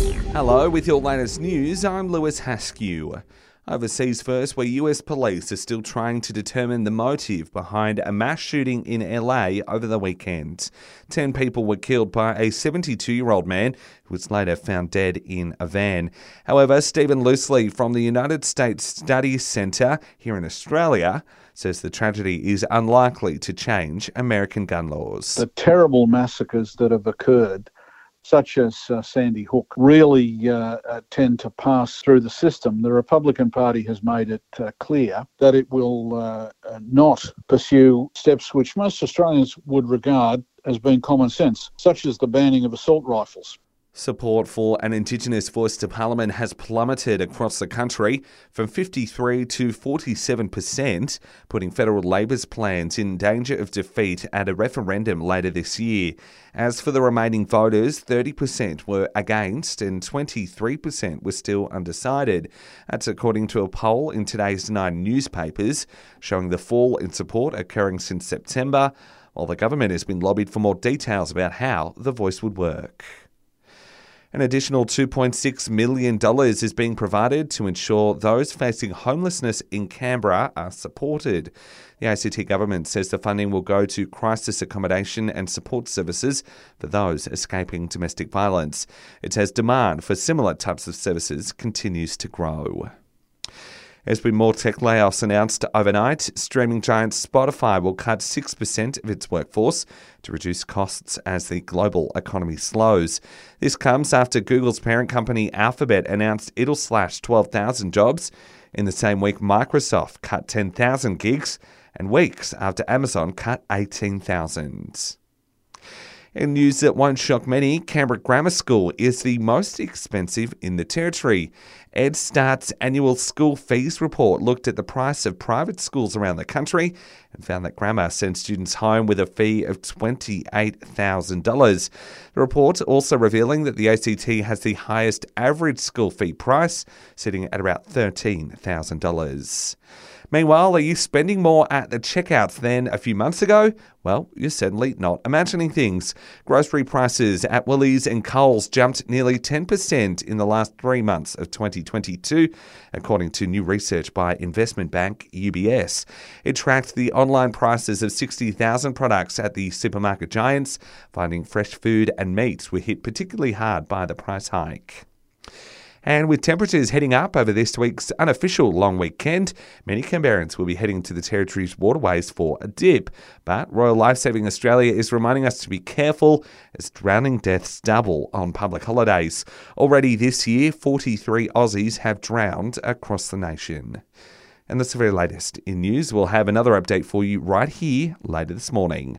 Hello, with your latest news, I'm Lewis Haskew. Overseas first, where US police are still trying to determine the motive behind a mass shooting in LA over the weekend. Ten people were killed by a 72 year old man who was later found dead in a van. However, Stephen Loosley from the United States Study Centre here in Australia says the tragedy is unlikely to change American gun laws. The terrible massacres that have occurred such as uh, Sandy Hook, really uh, uh, tend to pass through the system. The Republican Party has made it uh, clear that it will uh, uh, not pursue steps which most Australians would regard as being common sense, such as the banning of assault rifles. Support for an Indigenous voice to Parliament has plummeted across the country from 53 to 47%, putting federal Labor's plans in danger of defeat at a referendum later this year. As for the remaining voters, 30% were against and 23% were still undecided. That's according to a poll in today's nine newspapers, showing the fall in support occurring since September, while the government has been lobbied for more details about how the voice would work. An additional $2.6 million is being provided to ensure those facing homelessness in Canberra are supported. The ACT government says the funding will go to crisis accommodation and support services for those escaping domestic violence. It says demand for similar types of services continues to grow. There's been more tech layoffs announced overnight. Streaming giant Spotify will cut 6% of its workforce to reduce costs as the global economy slows. This comes after Google's parent company Alphabet announced it'll slash 12,000 jobs. In the same week, Microsoft cut 10,000 gigs, and weeks after Amazon cut 18,000. In news that won't shock many, Canberra Grammar School is the most expensive in the territory. EdStart's annual school fees report looked at the price of private schools around the country and found that Grammar sent students home with a fee of $28,000. The report also revealing that the ACT has the highest average school fee price, sitting at about $13,000. Meanwhile, are you spending more at the checkouts than a few months ago? Well, you're certainly not imagining things. Grocery prices at Woolies and Coles jumped nearly 10% in the last three months of 2022, according to new research by investment bank UBS. It tracked the online prices of 60,000 products at the supermarket giants, finding fresh food and meat were hit particularly hard by the price hike. And with temperatures heading up over this week's unofficial long weekend, many Canberrans will be heading to the Territory's waterways for a dip. But Royal Lifesaving Australia is reminding us to be careful as drowning deaths double on public holidays. Already this year, 43 Aussies have drowned across the nation. And that's the very latest in news. We'll have another update for you right here later this morning.